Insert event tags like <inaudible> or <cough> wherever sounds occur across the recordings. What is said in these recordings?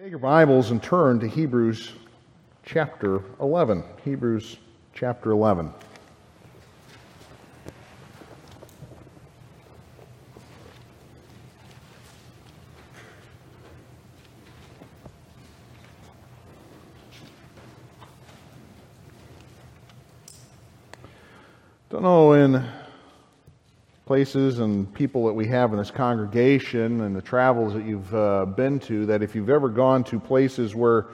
Take your Bibles and turn to Hebrews chapter 11. Hebrews chapter 11. Don't know in places and people that we have in this congregation and the travels that you've uh, been to that if you've ever gone to places where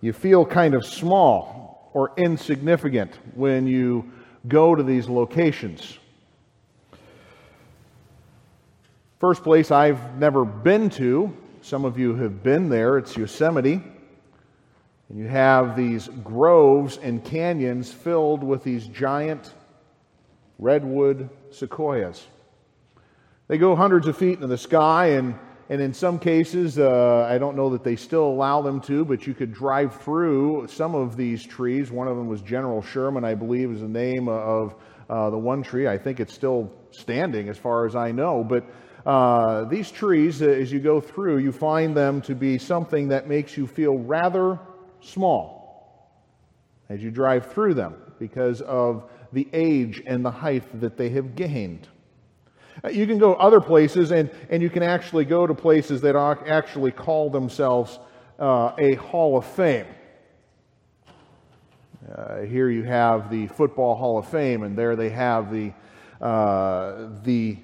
you feel kind of small or insignificant when you go to these locations. First place I've never been to, some of you have been there, it's Yosemite. And you have these groves and canyons filled with these giant redwood sequoias. They go hundreds of feet into the sky, and, and in some cases, uh, I don't know that they still allow them to, but you could drive through some of these trees. One of them was General Sherman, I believe, is the name of uh, the one tree. I think it's still standing as far as I know. But uh, these trees, uh, as you go through, you find them to be something that makes you feel rather small as you drive through them because of the age and the height that they have gained. Uh, you can go other places, and, and you can actually go to places that actually call themselves uh, a Hall of Fame. Uh, here you have the Football Hall of Fame, and there they have the, uh, the,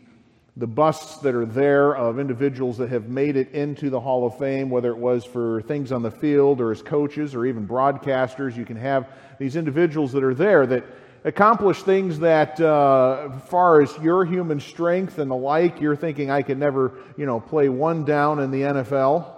the busts that are there of individuals that have made it into the Hall of Fame, whether it was for things on the field or as coaches or even broadcasters. You can have these individuals that are there that accomplish things that, uh, far as your human strength and the like, you're thinking I could never, you know, play one down in the NFL.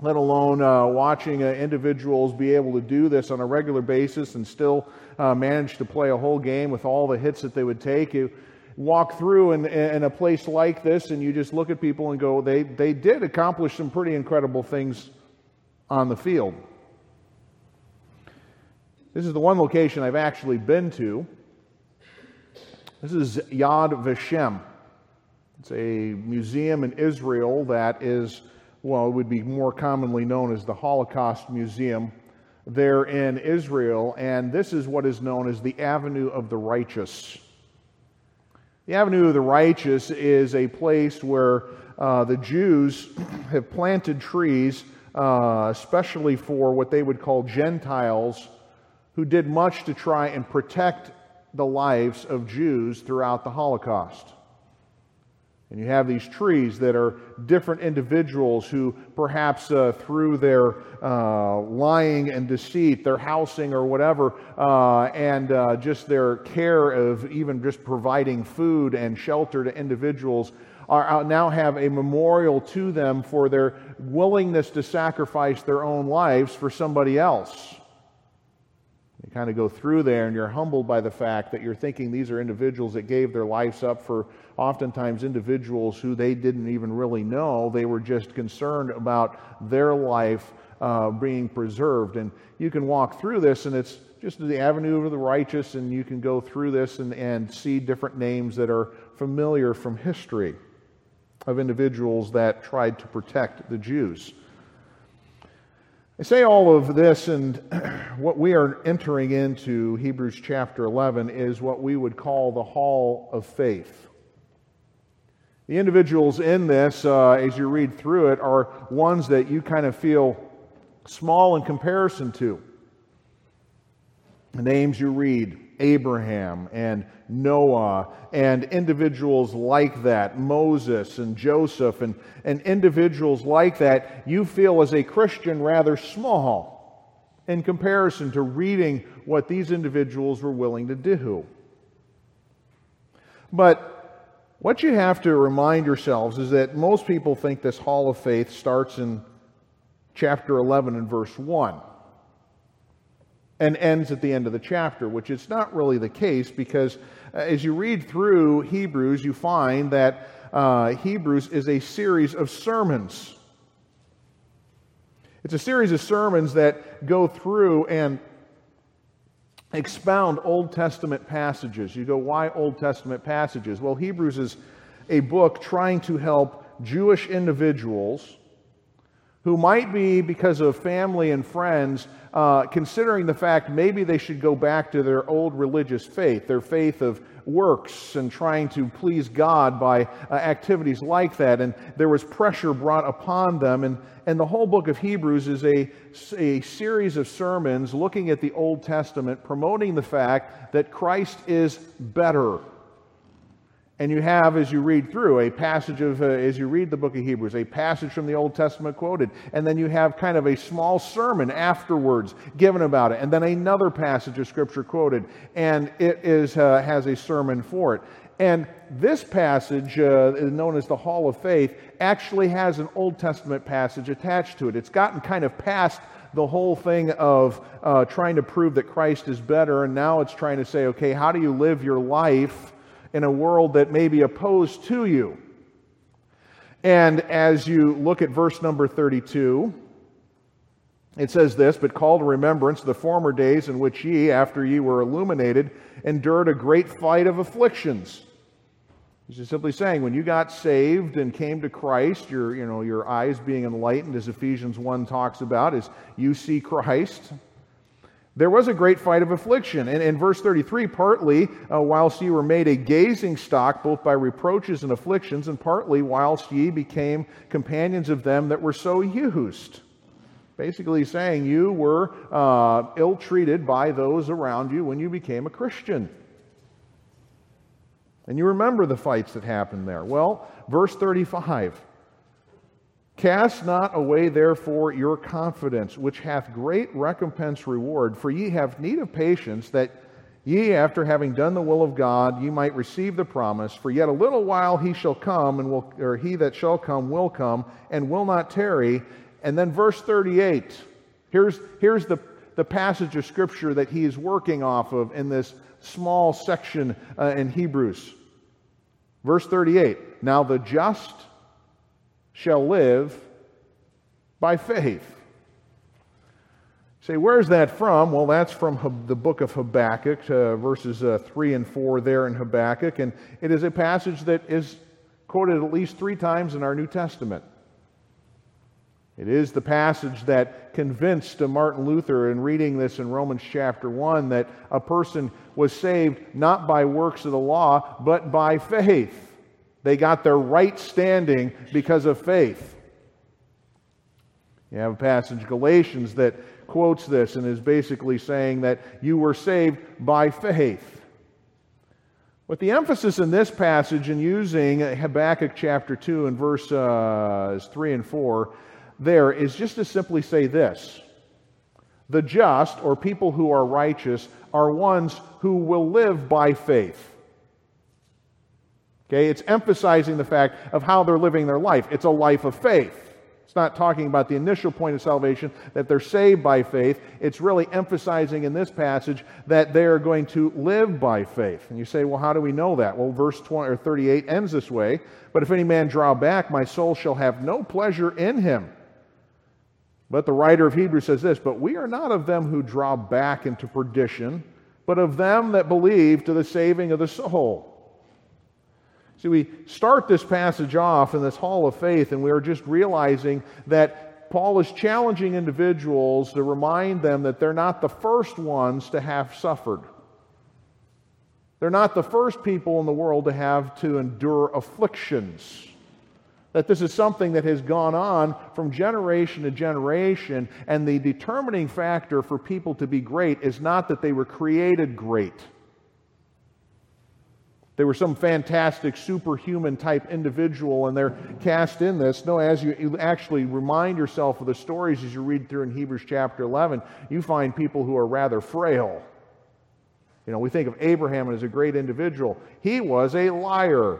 Let alone uh, watching uh, individuals be able to do this on a regular basis and still uh, manage to play a whole game with all the hits that they would take. You walk through in, in a place like this, and you just look at people and go, they, they did accomplish some pretty incredible things on the field. This is the one location I've actually been to. This is Yad Vashem. It's a museum in Israel that is, well, it would be more commonly known as the Holocaust Museum there in Israel. And this is what is known as the Avenue of the Righteous. The Avenue of the Righteous is a place where uh, the Jews <clears throat> have planted trees, uh, especially for what they would call Gentiles who did much to try and protect the lives of Jews throughout the Holocaust. And you have these trees that are different individuals who, perhaps uh, through their uh, lying and deceit, their housing or whatever, uh, and uh, just their care of even just providing food and shelter to individuals, are, uh, now have a memorial to them for their willingness to sacrifice their own lives for somebody else kind of go through there and you're humbled by the fact that you're thinking these are individuals that gave their lives up for oftentimes individuals who they didn't even really know. They were just concerned about their life uh, being preserved. And you can walk through this and it's just the avenue of the righteous, and you can go through this and, and see different names that are familiar from history of individuals that tried to protect the Jews. I say all of this, and <clears throat> what we are entering into, Hebrews chapter 11, is what we would call the hall of faith. The individuals in this, uh, as you read through it, are ones that you kind of feel small in comparison to. The names you read Abraham and Noah and individuals like that, Moses and Joseph and, and individuals like that, you feel as a Christian rather small in comparison to reading what these individuals were willing to do. But what you have to remind yourselves is that most people think this hall of faith starts in chapter 11 and verse 1 and ends at the end of the chapter, which is not really the case because uh, as you read through Hebrews, you find that uh, Hebrews is a series of sermons. It's a series of sermons that go through and expound Old Testament passages. You go, why Old Testament passages? Well, Hebrews is a book trying to help Jewish individuals who might be, because of family and friends, uh, considering the fact maybe they should go back to their old religious faith, their faith of works and trying to please God by uh, activities like that. And there was pressure brought upon them. And, and the whole book of Hebrews is a, a series of sermons looking at the Old Testament, promoting the fact that Christ is better and you have, as you read through, a passage of, uh, as you read the book of Hebrews, a passage from the Old Testament quoted. And then you have kind of a small sermon afterwards given about it. And then another passage of Scripture quoted. And it is, uh, has a sermon for it. And this passage, uh, known as the Hall of Faith, actually has an Old Testament passage attached to it. It's gotten kind of past the whole thing of uh, trying to prove that Christ is better. And now it's trying to say, okay, how do you live your life? In a world that may be opposed to you. And as you look at verse number 32, it says this, but call to remembrance the former days in which ye, after ye were illuminated, endured a great fight of afflictions. He's just simply saying, when you got saved and came to Christ, your, you know, your eyes being enlightened, as Ephesians 1 talks about, is you see Christ. There was a great fight of affliction. And in verse 33, partly uh, whilst ye were made a gazing stock, both by reproaches and afflictions, and partly whilst ye became companions of them that were so used. Basically saying you were uh, ill treated by those around you when you became a Christian. And you remember the fights that happened there. Well, verse 35. Cast not away, therefore, your confidence, which hath great recompense reward, for ye have need of patience, that ye, after having done the will of God, ye might receive the promise. For yet a little while he shall come, and will, or he that shall come will come, and will not tarry. And then verse 38. Here's, here's the, the passage of Scripture that he is working off of in this small section uh, in Hebrews. Verse 38. Now the just shall live by faith. Say, where's that from? Well, that's from the book of Habakkuk, uh, verses uh, 3 and 4 there in Habakkuk. And it is a passage that is quoted at least three times in our New Testament. It is the passage that convinced Martin Luther in reading this in Romans chapter 1 that a person was saved not by works of the law, but by faith. They got their right standing because of faith. You have a passage, Galatians, that quotes this and is basically saying that you were saved by faith. With the emphasis in this passage in using Habakkuk chapter 2 and verse uh, 3 and 4 there is just to simply say this The just, or people who are righteous, are ones who will live by faith. Okay, it's emphasizing the fact of how they're living their life. It's a life of faith. It's not talking about the initial point of salvation, that they're saved by faith. It's really emphasizing in this passage that they're going to live by faith. And you say, well, how do we know that? Well, verse 20 or 38 ends this way But if any man draw back, my soul shall have no pleasure in him. But the writer of Hebrews says this But we are not of them who draw back into perdition, but of them that believe to the saving of the soul. See, we start this passage off in this hall of faith, and we are just realizing that Paul is challenging individuals to remind them that they're not the first ones to have suffered. They're not the first people in the world to have to endure afflictions. That this is something that has gone on from generation to generation, and the determining factor for people to be great is not that they were created great. They were some fantastic superhuman type individual and they're cast in this. No, as you, you, actually remind yourself of the stories as you read through in Hebrews chapter 11, you find people who are rather frail. You know, we think of Abraham as a great individual. He was a liar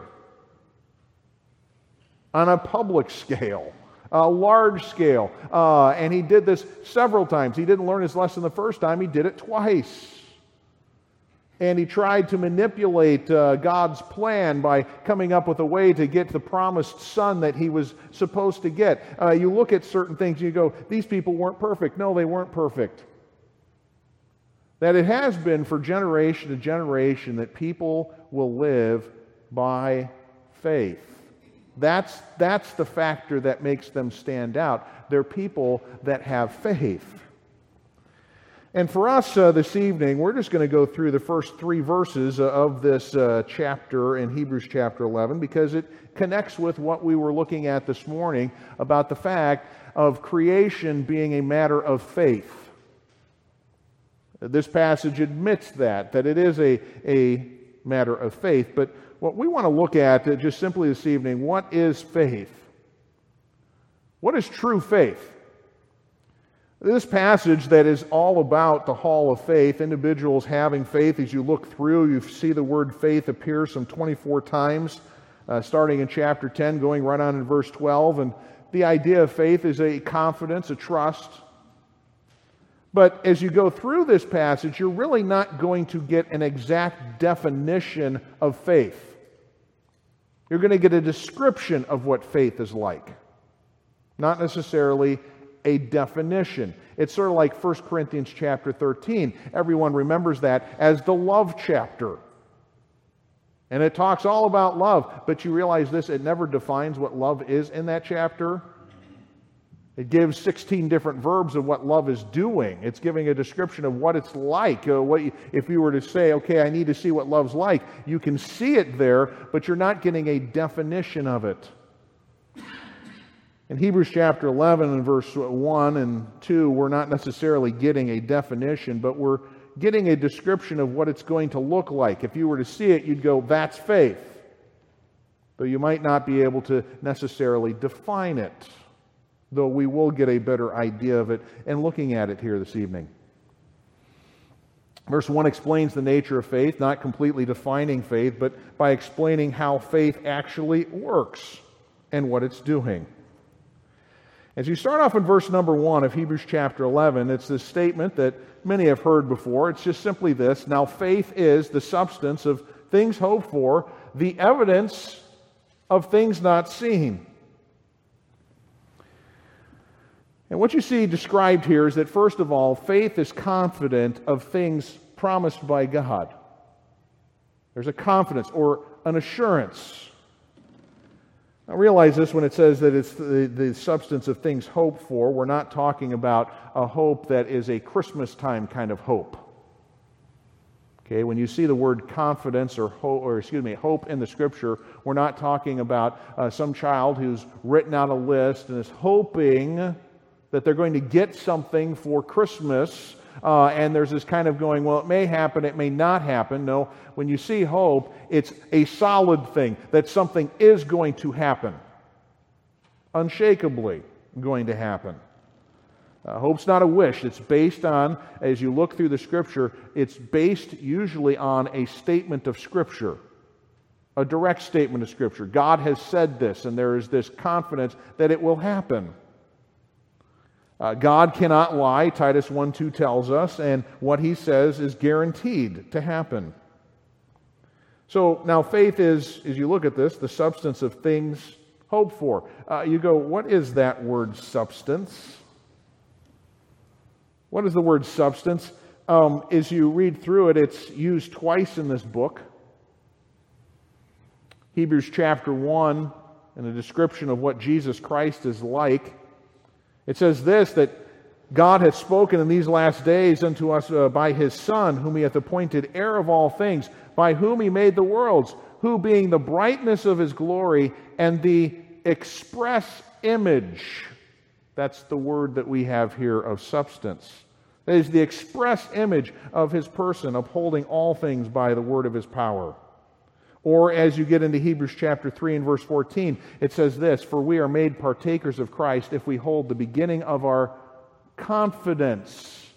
on a public scale, a large scale. Uh, and he did this several times. He didn't learn his lesson the first time, he did it twice. And he tried to manipulate uh, God's plan by coming up with a way to get the promised son that he was supposed to get. Uh, you look at certain things and you go, these people weren't perfect. No, they weren't perfect. That it has been for generation to generation that people will live by faith. That's, that's the factor that makes them stand out. They're people that have faith. And for us uh, this evening, we're just going to go through the first three verses uh, of this uh, chapter in Hebrews chapter 11 because it connects with what we were looking at this morning about the fact of creation being a matter of faith. This passage admits that, that it is a, a matter of faith. But what we want to look at uh, just simply this evening what is faith? What is true faith? This passage that is all about the hall of faith, individuals having faith, as you look through, you see the word faith appear some 24 times, uh, starting in chapter 10, going right on in verse 12. And the idea of faith is a confidence, a trust. But as you go through this passage, you're really not going to get an exact definition of faith. You're going to get a description of what faith is like, not necessarily a definition. It's sort of like 1 Corinthians chapter 13. Everyone remembers that as the love chapter. And it talks all about love, but you realize this, it never defines what love is in that chapter. It gives 16 different verbs of what love is doing. It's giving a description of what it's like. Uh, what you, if you were to say, okay, I need to see what love's like, you can see it there, but you're not getting a definition of it. In Hebrews chapter 11 and verse 1 and 2, we're not necessarily getting a definition, but we're getting a description of what it's going to look like. If you were to see it, you'd go, that's faith. But you might not be able to necessarily define it, though we will get a better idea of it in looking at it here this evening. Verse 1 explains the nature of faith, not completely defining faith, but by explaining how faith actually works and what it's doing. As you start off in verse number 1 of Hebrews chapter 11, it's this statement that many have heard before. It's just simply this Now, faith is the substance of things hoped for, the evidence of things not seen. And what you see described here is that, first of all, faith is confident of things promised by God. There's a confidence or an assurance. I realize this when it says that it's the, the substance of things hoped for. We're not talking about a hope that is a Christmas time kind of hope. Okay, when you see the word confidence or hope, or excuse me, hope in the scripture, we're not talking about uh, some child who's written out a list and is hoping that they're going to get something for Christmas uh, and there's this kind of going, well, it may happen, it may not happen. No, when you see hope, it's a solid thing that something is going to happen, unshakably going to happen. Uh, hope's not a wish. It's based on, as you look through the Scripture, it's based usually on a statement of Scripture, a direct statement of Scripture. God has said this, and there is this confidence that it will happen. Uh, God cannot lie, Titus 1 2 tells us, and what he says is guaranteed to happen. So now faith is, as you look at this, the substance of things hoped for. Uh, you go, what is that word substance? What is the word substance? Um, as you read through it, it's used twice in this book. Hebrews chapter 1, and a description of what Jesus Christ is like. It says this that God hath spoken in these last days unto us uh, by his Son, whom he hath appointed heir of all things, by whom he made the worlds, who being the brightness of his glory and the express image, that's the word that we have here of substance. That is the express image of his person, upholding all things by the word of his power. Or as you get into Hebrews chapter 3 and verse 14, it says this For we are made partakers of Christ if we hold the beginning of our confidence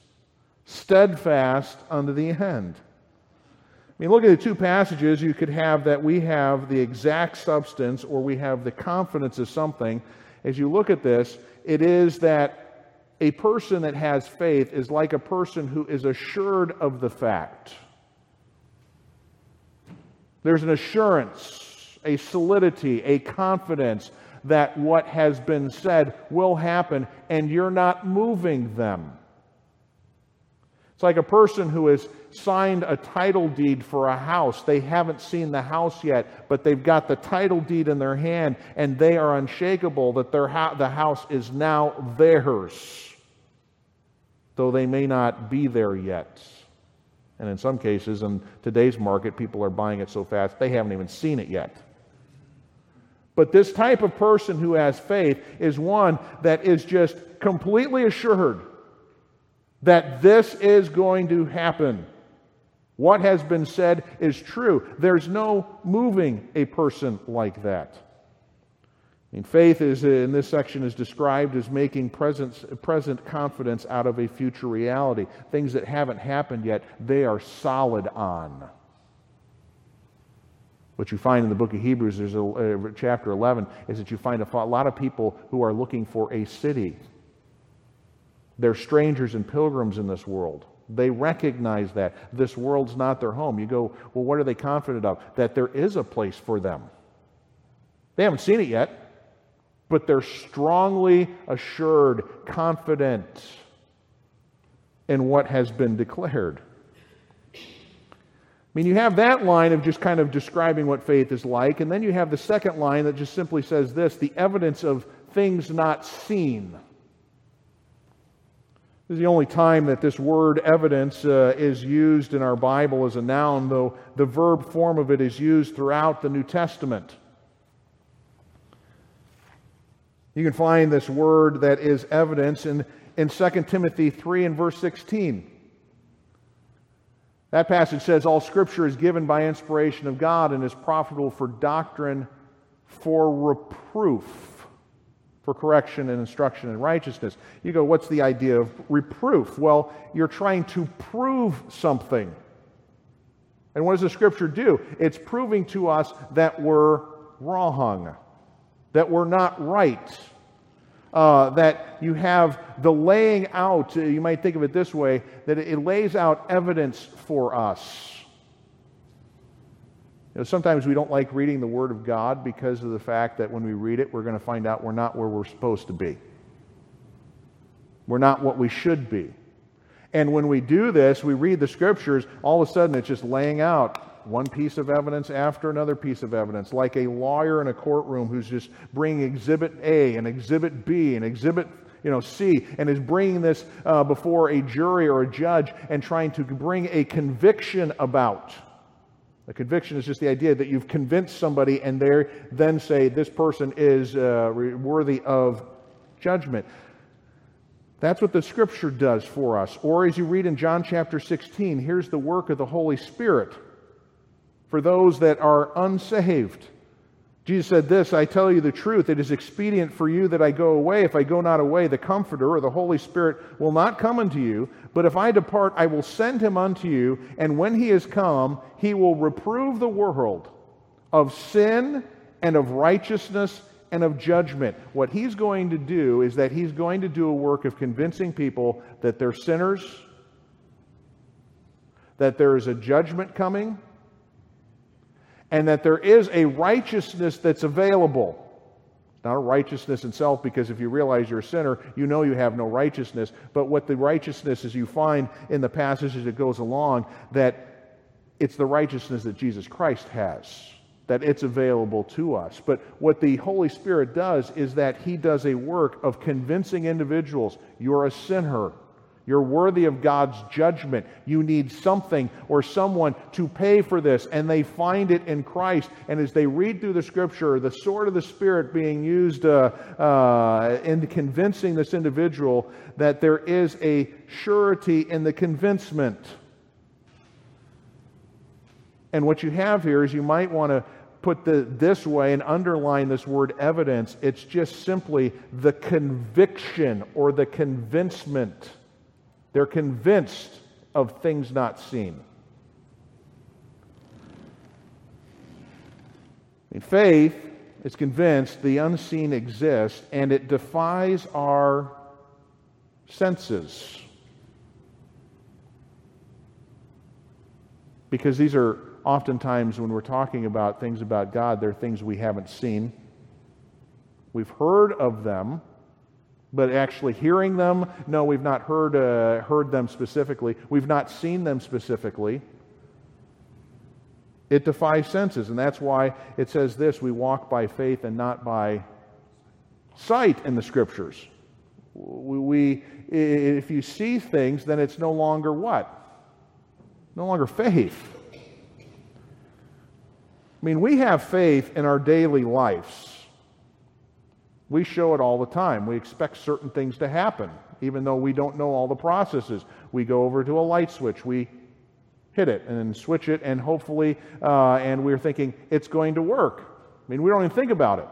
steadfast unto the end. I mean, look at the two passages. You could have that we have the exact substance or we have the confidence of something. As you look at this, it is that a person that has faith is like a person who is assured of the fact. There's an assurance, a solidity, a confidence that what has been said will happen, and you're not moving them. It's like a person who has signed a title deed for a house. They haven't seen the house yet, but they've got the title deed in their hand and they are unshakable that their the house is now theirs, though they may not be there yet. And in some cases, in today's market, people are buying it so fast they haven't even seen it yet. But this type of person who has faith is one that is just completely assured that this is going to happen. What has been said is true. There's no moving a person like that. I mean, faith is in this section is described as making present, present confidence out of a future reality. Things that haven't happened yet, they are solid on. What you find in the book of Hebrews, there's a, uh, chapter 11, is that you find a lot of people who are looking for a city they're strangers and pilgrims in this world. They recognize that. This world's not their home. You go, well, what are they confident of? That there is a place for them. They haven't seen it yet, but they're strongly assured, confident in what has been declared. I mean, you have that line of just kind of describing what faith is like, and then you have the second line that just simply says this the evidence of things not seen. This is the only time that this word evidence uh, is used in our Bible as a noun, though the verb form of it is used throughout the New Testament. You can find this word that is evidence in, in 2 Timothy 3 and verse 16. That passage says, All scripture is given by inspiration of God and is profitable for doctrine, for reproof for correction and instruction in righteousness. You go, what's the idea of reproof? Well, you're trying to prove something. And what does the scripture do? It's proving to us that we're wrong, that we're not right. Uh, that you have the laying out, uh, you might think of it this way, that it lays out evidence for us. You know, sometimes we don't like reading the Word of God because of the fact that when we read it, we're going to find out we're not where we're supposed to be. We're not what we should be. And when we do this, we read the Scriptures, all of a sudden it's just laying out one piece of evidence after another piece of evidence, like a lawyer in a courtroom who's just bringing Exhibit A and Exhibit B and Exhibit you know, C, and is bringing this uh, before a jury or a judge and trying to bring a conviction about. A conviction is just the idea that you've convinced somebody and they then say this person is uh, worthy of judgment. That's what the scripture does for us. Or as you read in John chapter 16, here's the work of the Holy Spirit for those that are unsaved. Jesus said this I tell you the truth, it is expedient for you that I go away. If I go not away, the Comforter or the Holy Spirit will not come unto you. But if I depart, I will send him unto you. And when he is come, he will reprove the world of sin and of righteousness and of judgment. What he's going to do is that he's going to do a work of convincing people that they're sinners, that there is a judgment coming and that there is a righteousness that's available. Not a righteousness itself, because if you realize you're a sinner, you know you have no righteousness. But what the righteousness is, you find in the passage as it goes along, that it's the righteousness that Jesus Christ has, that it's available to us. But what the Holy Spirit does is that He does a work of convincing individuals you're a sinner. You're worthy of God's judgment. You need something or someone to pay for this. And they find it in Christ. And as they read through the scripture, the sword of the Spirit being used uh, uh, in convincing this individual that there is a surety in the convincement. And what you have here is you might want to put the, this way and underline this word evidence. It's just simply the conviction or the convincement they're convinced of things not seen. Faith is convinced the unseen exists and it defies our senses. Because these are oftentimes, when we're talking about things about God, they're things we haven't seen. We've heard of them, But actually hearing them, no, we've not heard, uh, heard them specifically. We've not seen them specifically. It defies senses, and that's why it says this we walk by faith and not by sight in the scriptures. We, if you see things, then it's no longer what? No longer faith. I mean, we have faith in our daily lives. We show it all the time. We expect certain things to happen, even though we don't know all the processes. We go over to a light switch, we hit it and then switch it, and hopefully, uh, and we're thinking it's going to work. I mean, we don't even think about it.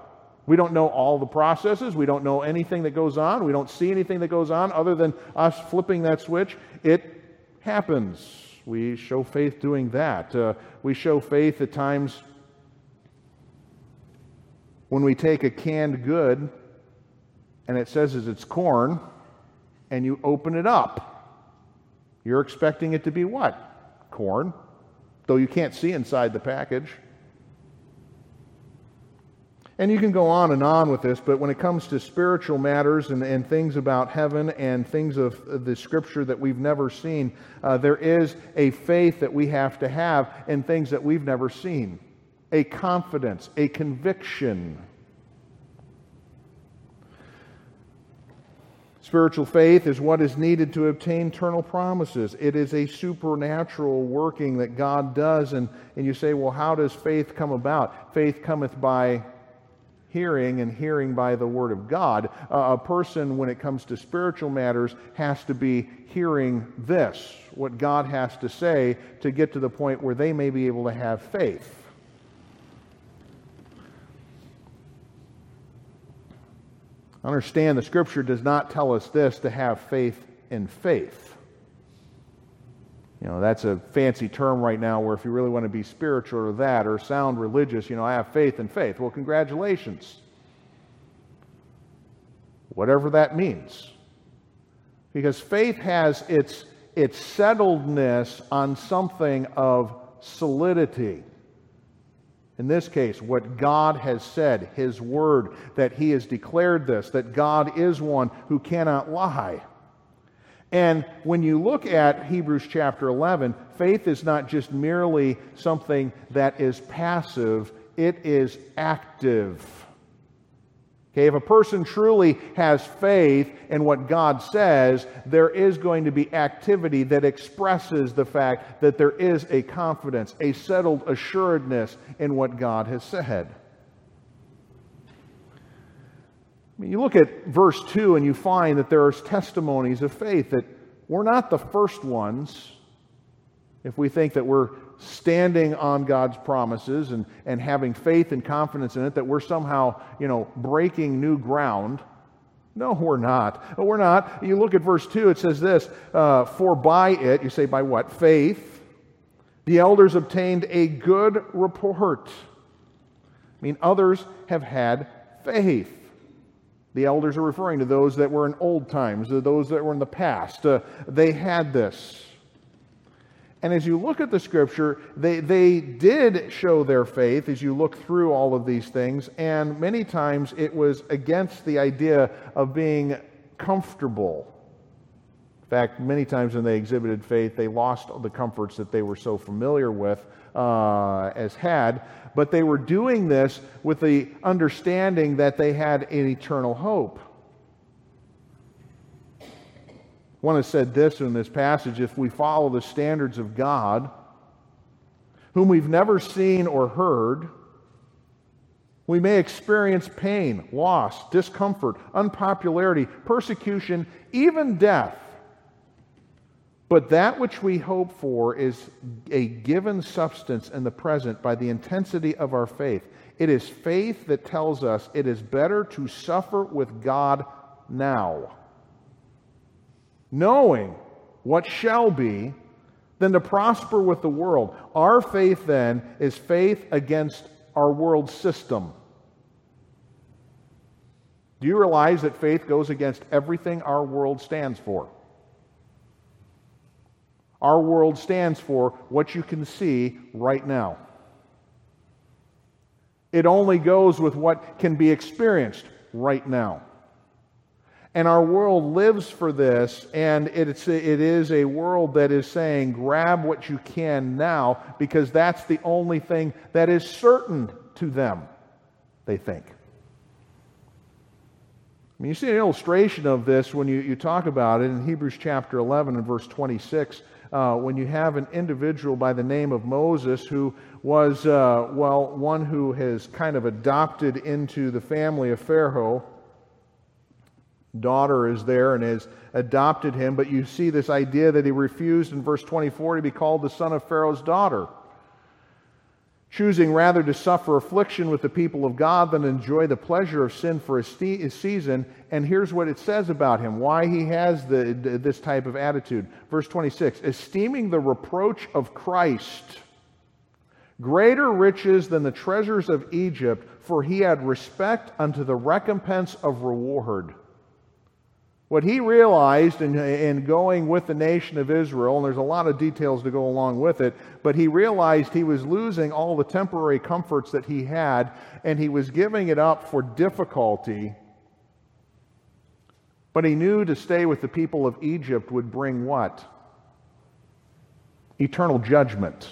We don't know all the processes. We don't know anything that goes on. We don't see anything that goes on other than us flipping that switch. It happens. We show faith doing that. Uh, we show faith at times when we take a canned good and it says it's corn and you open it up. You're expecting it to be what? Corn, though you can't see inside the package. And you can go on and on with this, but when it comes to spiritual matters and, and things about heaven and things of the scripture that we've never seen, uh, there is a faith that we have to have in things that we've never seen a confidence, a conviction. Spiritual faith is what is needed to obtain eternal promises. It is a supernatural working that God does. And, and you say, well, how does faith come about? Faith cometh by hearing, and hearing by the Word of God. Uh, a person, when it comes to spiritual matters, has to be hearing this, what God has to say, to get to the point where they may be able to have faith. Understand the scripture does not tell us this to have faith in faith. You know, that's a fancy term right now where if you really want to be spiritual or that or sound religious, you know, I have faith in faith. Well, congratulations. Whatever that means. Because faith has its, its settledness on something of solidity. In this case, what God has said, His Word, that He has declared this, that God is one who cannot lie. And when you look at Hebrews chapter 11, faith is not just merely something that is passive, it is active. Okay, if a person truly has faith in what God says, there is going to be activity that expresses the fact that there is a confidence, a settled assuredness in what God has said. I mean, you look at verse 2 and you find that there are testimonies of faith that we're not the first ones if we think that we're standing on God's promises and, and having faith and confidence in it, that we're somehow, you know, breaking new ground. No, we're not. We're not. You look at verse 2, it says this uh, For by it, you say, by what? Faith, the elders obtained a good report. I mean, others have had faith. The elders are referring to those that were in old times, those that were in the past. Uh, they had this. And as you look at the scripture, they, they did show their faith as you look through all of these things, and many times it was against the idea of being comfortable. In fact, many times when they exhibited faith, they lost the comforts that they were so familiar with uh, as had, but they were doing this with the understanding that they had an eternal hope. One has said this in this passage if we follow the standards of God, whom we've never seen or heard, we may experience pain, loss, discomfort, unpopularity, persecution, even death. But that which we hope for is a given substance in the present by the intensity of our faith. It is faith that tells us it is better to suffer with God now knowing what shall be, than to prosper with the world. Our faith then is faith against our world system. Do you realize that faith goes against everything our world stands for? Our world stands for what you can see right now. It only goes with what can be experienced right now. And our world lives for this, and it's, it is a world that is saying, grab what you can now, because that's the only thing that is certain to them, they think. I mean, you see an illustration of this when you, you talk about it in Hebrews chapter 11 and verse 26, uh, when you have an individual by the name of Moses who was, uh, well, one who has kind of adopted into the family of Pharaoh daughter is there and has adopted him, but you see this idea that he refused in verse 24 to be called the son of Pharaoh's daughter, choosing rather to suffer affliction with the people of God than enjoy the pleasure of sin for a, season. And here's what it says about him why he has the, this type of attitude. Verse 26 esteeming the reproach of Christ greater riches than the treasures of Egypt, for he had respect unto the recompense of reward. What he realized in, in going with the nation of Israel, and there's a lot of details to go along with it, but he realized he was losing all the temporary comforts that he had, and he was giving it up for difficulty. But he knew to stay with the people of Egypt would bring what? Eternal judgment.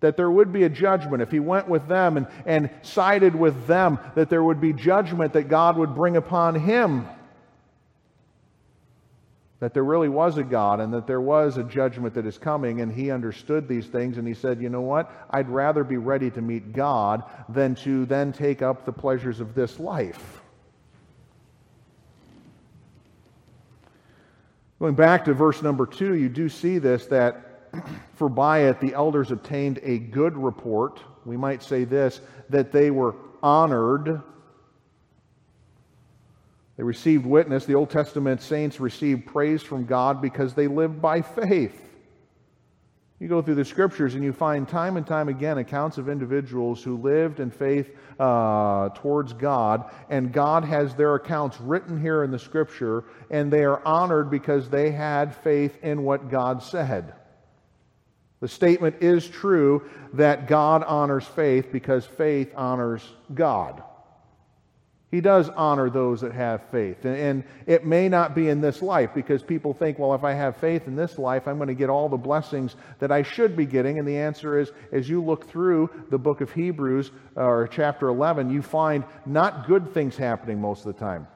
That there would be a judgment. If he went with them and, and sided with them, that there would be judgment that God would bring upon him that there really was a God and that there was a judgment that is coming, and he understood these things, and he said, You know what? I'd rather be ready to meet God than to then take up the pleasures of this life. Going back to verse number two, you do see this that <clears throat> for by it the elders obtained a good report. We might say this that they were honored they received witness. The Old Testament saints received praise from God because they lived by faith. You go through the scriptures and you find time and time again accounts of individuals who lived in faith uh, towards God, and God has their accounts written here in the scripture, and they are honored because they had faith in what God said. The statement is true that God honors faith because faith honors God. He does honor those that have faith. And, it may not be in this life because people think, well, if I have faith in this life, I'm going to get all the blessings that I should be getting. And the answer is, as you look through the book of Hebrews or chapter 11, you find not good things happening most of the time.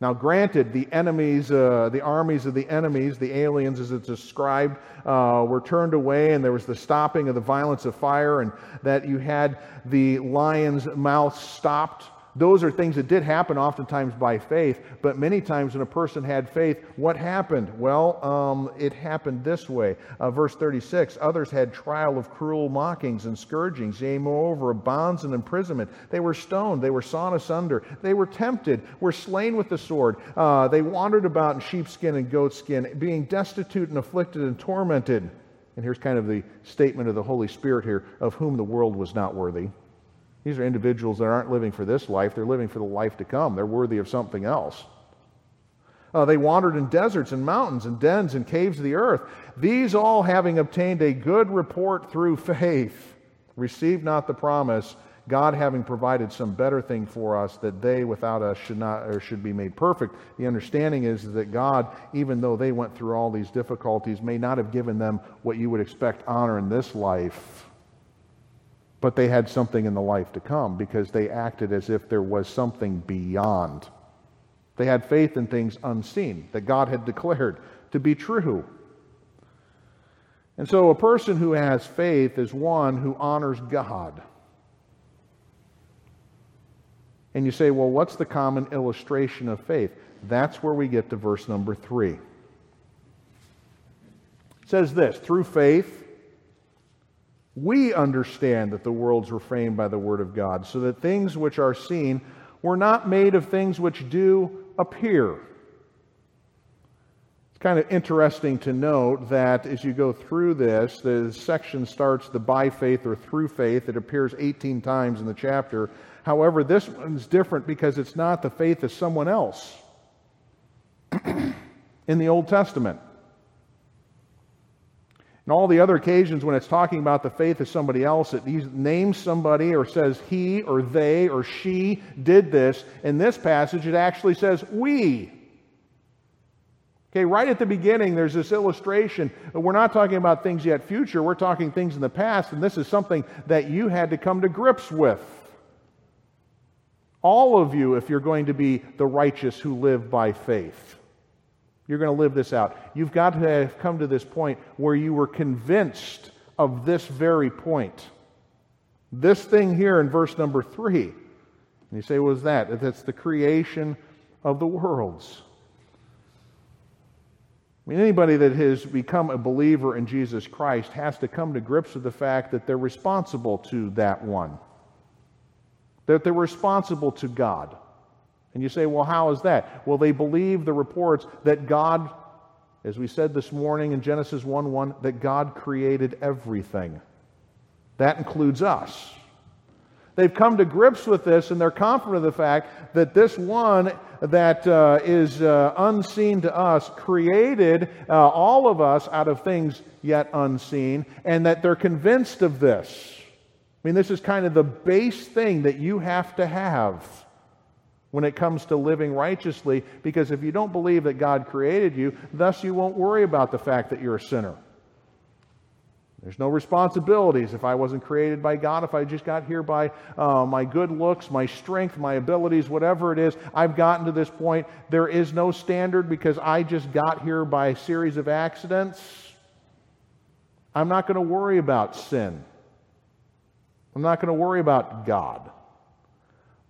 Now, granted, the enemies, uh, the armies of the enemies, the aliens as it's described, uh, were turned away, and there was the stopping of the violence of fire, and that you had the lion's mouth stopped those are things that did happen oftentimes by faith, but many times when a person had faith, what happened? Well, um, it happened this way. Uh, verse 36 Others had trial of cruel mockings and scourgings, yea, moreover, of bonds and imprisonment. They were stoned, they were sawn asunder, they were tempted, were slain with the sword. Uh, they wandered about in sheepskin and goatskin, being destitute and afflicted and tormented. And here's kind of the statement of the Holy Spirit here of whom the world was not worthy. These are individuals that aren't living for this life, they're living for the life to come. They're worthy of something else. Uh, they wandered in deserts and mountains and dens and caves of the earth. These all, having obtained a good report through faith, received not the promise, God having provided some better thing for us that they without us should not or should be made perfect. The understanding is that God, even though they went through all these difficulties, may not have given them what you would expect honor in this life but they had something in the life to come because they acted as if there was something beyond. They had faith in things unseen that God had declared to be true. And so a person who has faith is one who honors God. And you say, well, what's the common illustration of faith? That's where we get to verse number three. It says this through faith, we understand that the worlds were framed by the Word of God, so that things which are seen were not made of things which do appear. It's kind of interesting to note that as you go through this, the section starts the by faith or through faith. It appears 18 times in the chapter. However, this one's different because it's not the faith of someone else <clears throat> in the Old Testament. And all the other occasions when it's talking about the faith of somebody else, it names somebody or says he or they or she did this. In this passage, it actually says we. Okay, right at the beginning, there's this illustration. We're not talking about things yet future, we're talking things in the past, and this is something that you had to come to grips with. All of you, if you're going to be the righteous who live by faith. You're going to live this out. You've got to have come to this point where you were convinced of this very point. This thing here in verse number three. And you say, what is that? That's the creation of the worlds. I mean, anybody that has become a believer in Jesus Christ has to come to grips with the fact that they're responsible to that one, that they're responsible to God. And you say, well, how is that? Well, they believe the reports that God, as we said this morning in Genesis 1 1, that God created everything. That includes us. They've come to grips with this and they're confident of the fact that this one that uh, is uh, unseen to us created uh, all of us out of things yet unseen, and that they're convinced of this. I mean, this is kind of the base thing that you have to have when it comes to living righteously, because if you don't believe that God created you, thus you won't worry about the fact that you're a sinner. There's no responsibilities if I wasn't created by God, if I just got here by uh, my good looks, my strength, my abilities, whatever it is. I've gotten to this point. There is no standard because I just got here by a series of accidents. I'm not going to worry about sin. I'm not going to worry about God.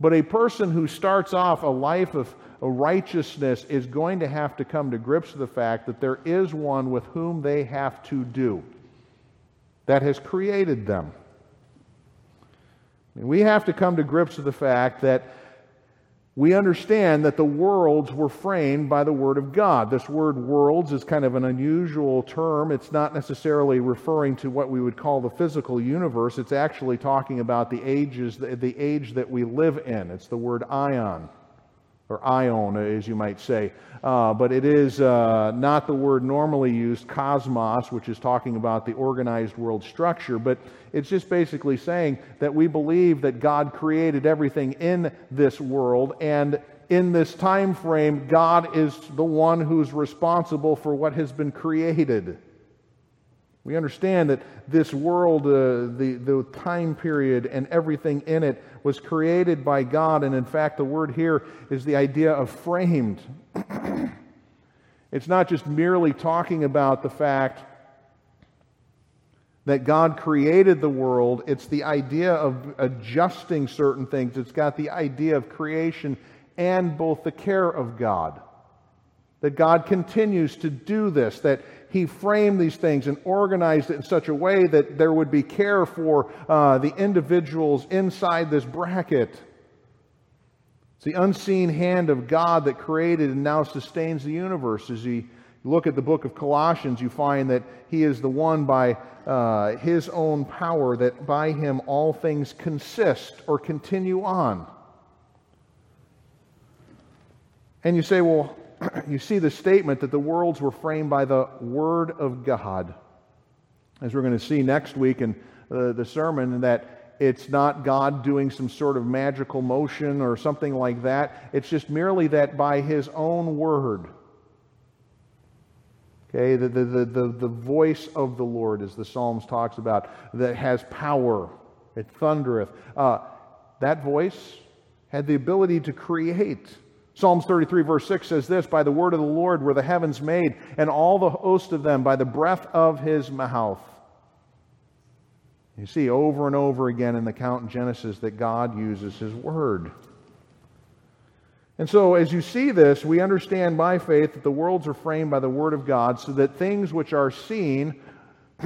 But a person who starts off a life of righteousness is going to have to come to grips with the fact that there is one with whom they have to do that has created them. And we have to come to grips with the fact that we understand that the worlds were framed by the Word of God. This word worlds is kind of an unusual term. It's not necessarily referring to what we would call the physical universe. It's actually talking about the ages, the, the age that we live in. It's the word ion or ion, as you might say. Uh, but it is uh, not the word normally used, cosmos, which is talking about the organized world structure, but it's just basically saying that we believe that God created everything in this world, and in this time frame, God is the one who's responsible for what has been created. We understand that this world, uh, the, the time period, and everything in it was created by God. And in fact, the word here is the idea of framed. <clears throat> it's not just merely talking about the fact that God created the world, it's the idea of adjusting certain things. It's got the idea of creation and both the care of God. That God continues to do this, that he framed these things and organized it in such a way that there would be care for uh, the individuals inside this bracket. It's the unseen hand of God that created and now sustains the universe. As you look at the book of Colossians, you find that He is the one by uh, His own power that by Him all things consist or continue on. And you say, well, <clears throat> you see the statement that the worlds were framed by the Word of God. As we're going to see next week in uh, the sermon, that it's not God doing some sort of magical motion or something like that. It's just merely that by His own Word. Okay, the, the, the, the, the voice of the Lord, as the Psalms talks about, that has power, it thundereth. Uh, that voice had the ability to create. Psalms 33, verse 6 says this By the word of the Lord were the heavens made, and all the host of them by the breath of his mouth. You see over and over again in the count in Genesis that God uses his word. And so, as you see this, we understand by faith that the worlds are framed by the word of God, so that things which are seen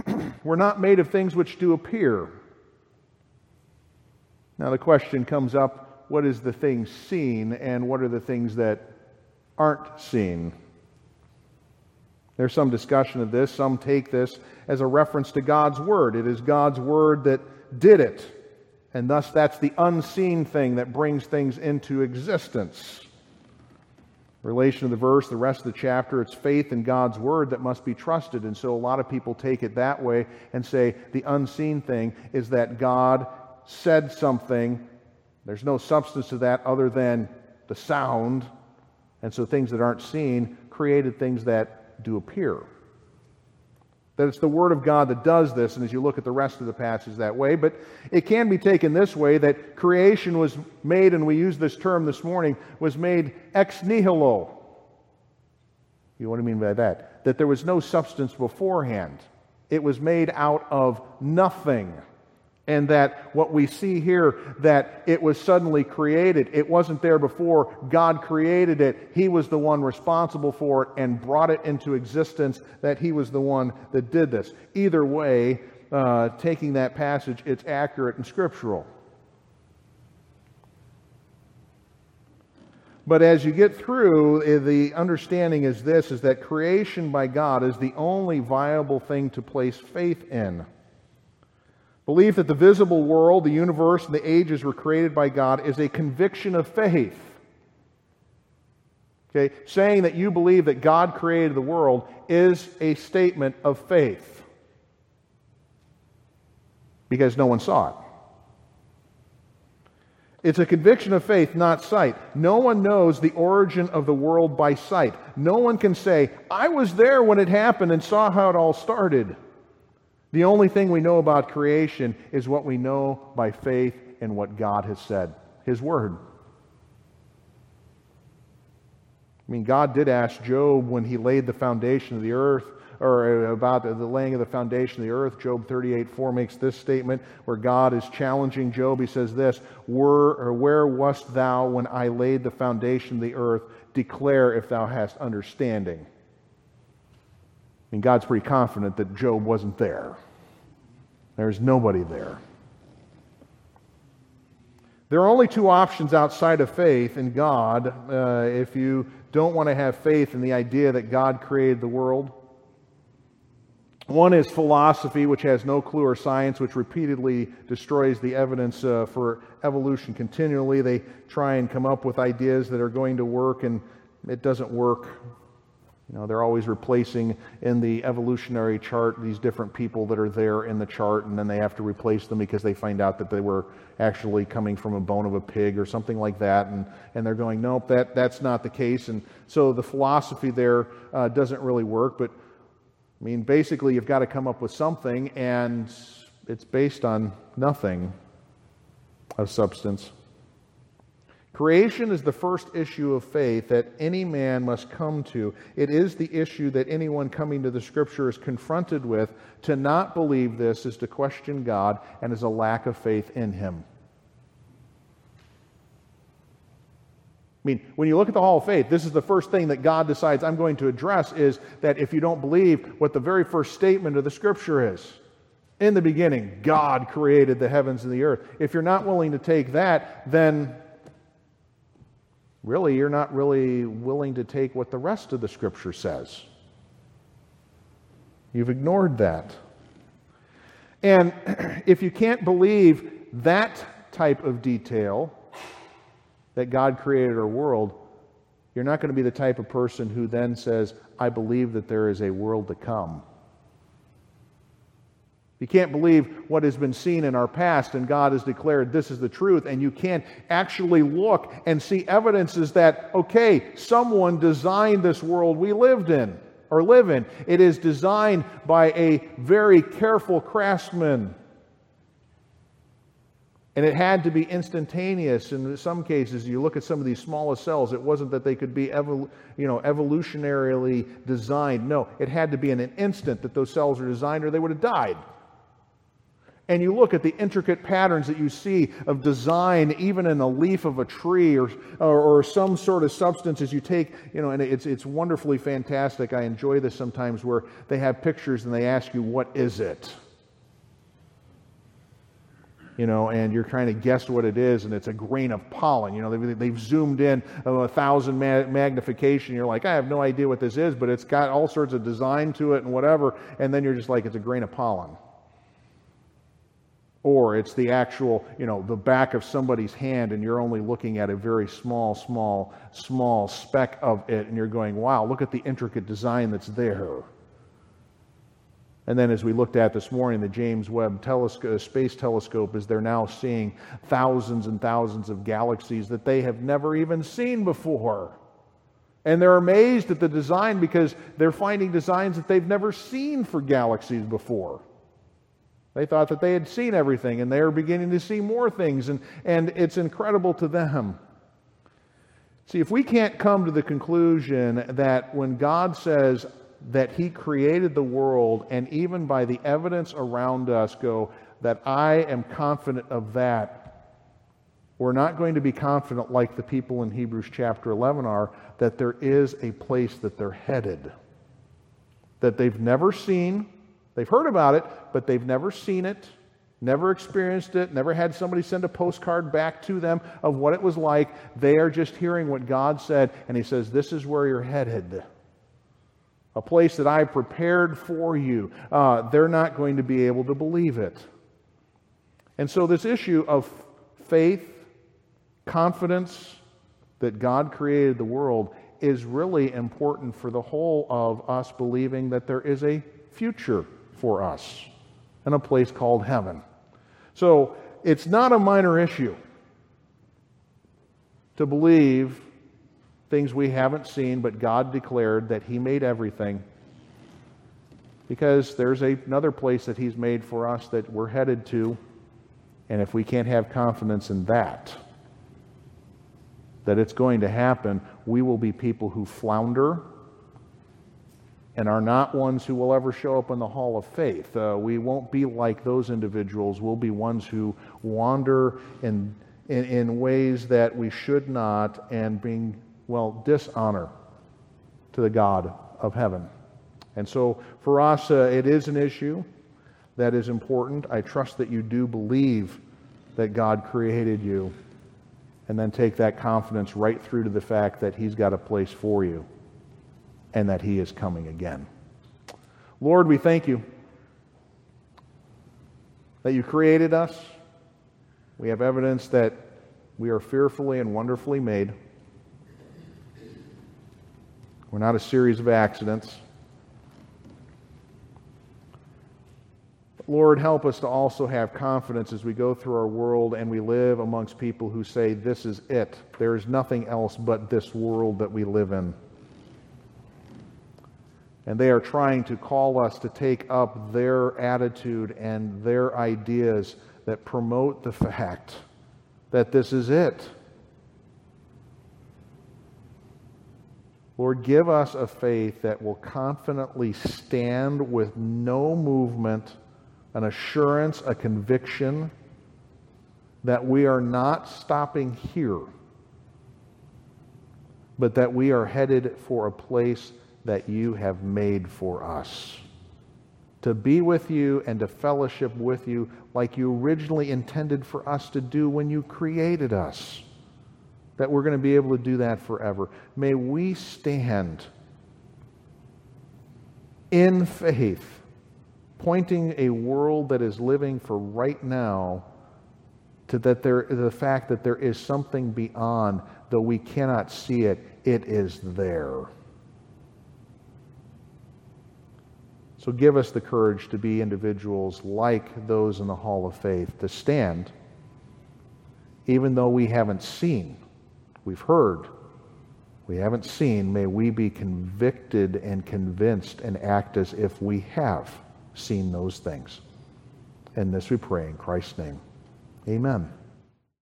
<clears throat> were not made of things which do appear. Now, the question comes up what is the thing seen and what are the things that aren't seen. There's some discussion of this. Some take this as a reference to God's Word. It is God's Word that did it. And thus, that's the unseen thing that brings things into existence. relation to the verse, the rest of the chapter, it's faith in God's word that must be trusted. And so a lot of people take it that way and say the unseen thing is that God said something. There's no substance to that other than the sound. And so things that aren't seen created things that do appear. That it's the Word of God that does this, and as you look at the rest of the passage that way, but it can be taken this way that creation was made, and we use this term this morning, was made ex nihilo. You know what I mean by that? That there was no substance beforehand. It was made out of nothing and that what we see here that it was suddenly created. It wasn't there before god created it. He was the one responsible for it and brought it into existence that he was the one that did this. Either way uh, taking that passage it's accurate and scriptural. But as you get through eh, the understanding is this is that creation by god is the only viable thing to place faith in Belief that the visible world, the universe, and the ages were created by God is a conviction of faith. Okay? Saying that you believe that God created the world is a statement of faith. Because no one saw it. It's a conviction of faith, not sight. No one knows the origin of the world by sight. No one can say, I was there when it happened and saw how it all started. The only thing we know about creation is what we know by faith in what God has said, His Word. I mean, God did ask Job when he laid the foundation of the earth, or about the laying of the foundation of the earth. Job 38 4 makes this statement where God is challenging Job. He says this Where, where wast thou when I laid the foundation of the earth? Declare if thou hast understanding. Mean, God's pretty confident that Job wasn't there. There's nobody there. There are only two options outside of faith in God uh, if you don't want to have faith in the idea that God created the world. One is philosophy, which has no clue, or science, which repeatedly destroys the evidence uh, for evolution continually. They try and come up with ideas that are going to work, and it doesn't work. You know, they're always replacing in the evolutionary chart these different people that are there in the chart, and then they have to replace them because they find out that they were actually coming from a bone of a pig or something like that, and, and they're going, nope, that, that's not the case. And so the philosophy there uh, doesn't really work, but I mean, basically, you've got to come up with something, and it's based on nothing of substance. Creation is the first issue of faith that any man must come to. It is the issue that anyone coming to the Scripture is confronted with. To not believe this is to question God and is a lack of faith in Him. I mean, when you look at the Hall of Faith, this is the first thing that God decides I'm going to address is that if you don't believe what the very first statement of the Scripture is. In the beginning, God created the heavens and the earth. If you're not willing to take that, then really you're not really willing to take what the rest of the scripture says. You've ignored that. And <clears throat> if you can't believe that type of detail that God created our world, you're not going to be the type of person who then says, I believe that there is a world to come. You can't believe what has been seen in our past, and God has declared this is the truth, and you can't actually look and see evidences that, okay, someone designed this world we lived in or live in. It is designed by a very careful craftsman. And it had to be instantaneous. In some cases, you look at some of these smallest cells, it wasn't that they could be evol- you know, evolutionarily designed. No, it had to be in an instant that those cells were designed or they would have died and you look at the intricate patterns that you see of design, even in a leaf of a tree or, or, or, some sort of substance as you take, you know, and it's, it's wonderfully fantastic. I enjoy this sometimes where they have pictures and they ask you, what is it? You know, and you're trying to guess what it is, and it's a grain of pollen. You know, they've, they've zoomed in a thousand ma- magnification. You're like, I have no idea what this is, but it's got all sorts of design to it and whatever. And then you're just like, it's a grain of pollen. Or it's the actual, you know, the back of somebody's hand and you're only looking at a very small, small, small speck of it and you're going, wow, look at the intricate design that's there. And then, as we looked at this morning, the James Webb telescope, uh, Space Telescope is they're now seeing thousands and thousands of galaxies that they have never even seen before. And they're amazed at the design because they're finding designs that they've never seen for galaxies before. They thought that they had seen everything, and they are beginning to see more things, and, and it's incredible to them. See, if we can't come to the conclusion that when God says that He created the world, and even by the evidence around us, go, that I am confident of that, we're not going to be confident like the people in Hebrews chapter 11 are that there is a place that they're headed, that they've never seen, They've heard about it, but they've never seen it, never experienced it, never had somebody send a postcard back to them of what it was like. They are just hearing what God said, and He says, This is where you're headed. A place that I prepared for you. Uh, they're not going to be able to believe it. And so, this issue of faith, confidence that God created the world is really important for the whole of us believing that there is a future for us in a place called heaven. So it's not a minor issue to believe things we haven't seen, but God declared that He made everything. Because there's a, another place that He's made for us that we're headed to. And if we can't have confidence in that, that it's going to happen, we will be people who flounder and are not ones who will ever show up in the hall of faith. Uh, we won't be like those individuals. We'll be ones who wander in, in, in ways that we should not and bring, well, dishonor to the God of heaven. And so for us, uh, it is an issue that is important. I trust that you do believe that God created you and then take that confidence right through to the fact that He's got a place for you and that he is coming again. Lord, we thank you that you created us. We have evidence that we are fearfully and wonderfully made. We're not a series of accidents. Lord, help us to also have confidence as we go through our world and we live amongst people who say, This is it. There is nothing else but this world that we live in. And they are trying to call us to take up their attitude and their ideas that promote the fact that this is it. Lord, give us a faith that will confidently stand with no movement, an assurance, a conviction that we are not stopping here, but that we are headed for a place that you have made for us. To be with you and to fellowship with you like you originally intended for us to do when you created us. That we're going to be able to do that forever. May we stand in faith, pointing a world that is living for right now to that there, the fact that there is something beyond, though we cannot see it, it is there. So give us the courage to be individuals like those in the Hall of Faith, to stand, even though we haven't seen, we've heard, we haven't seen, may we be convicted and convinced and act as if we have seen those things. And this we pray in Christ's name. Amen.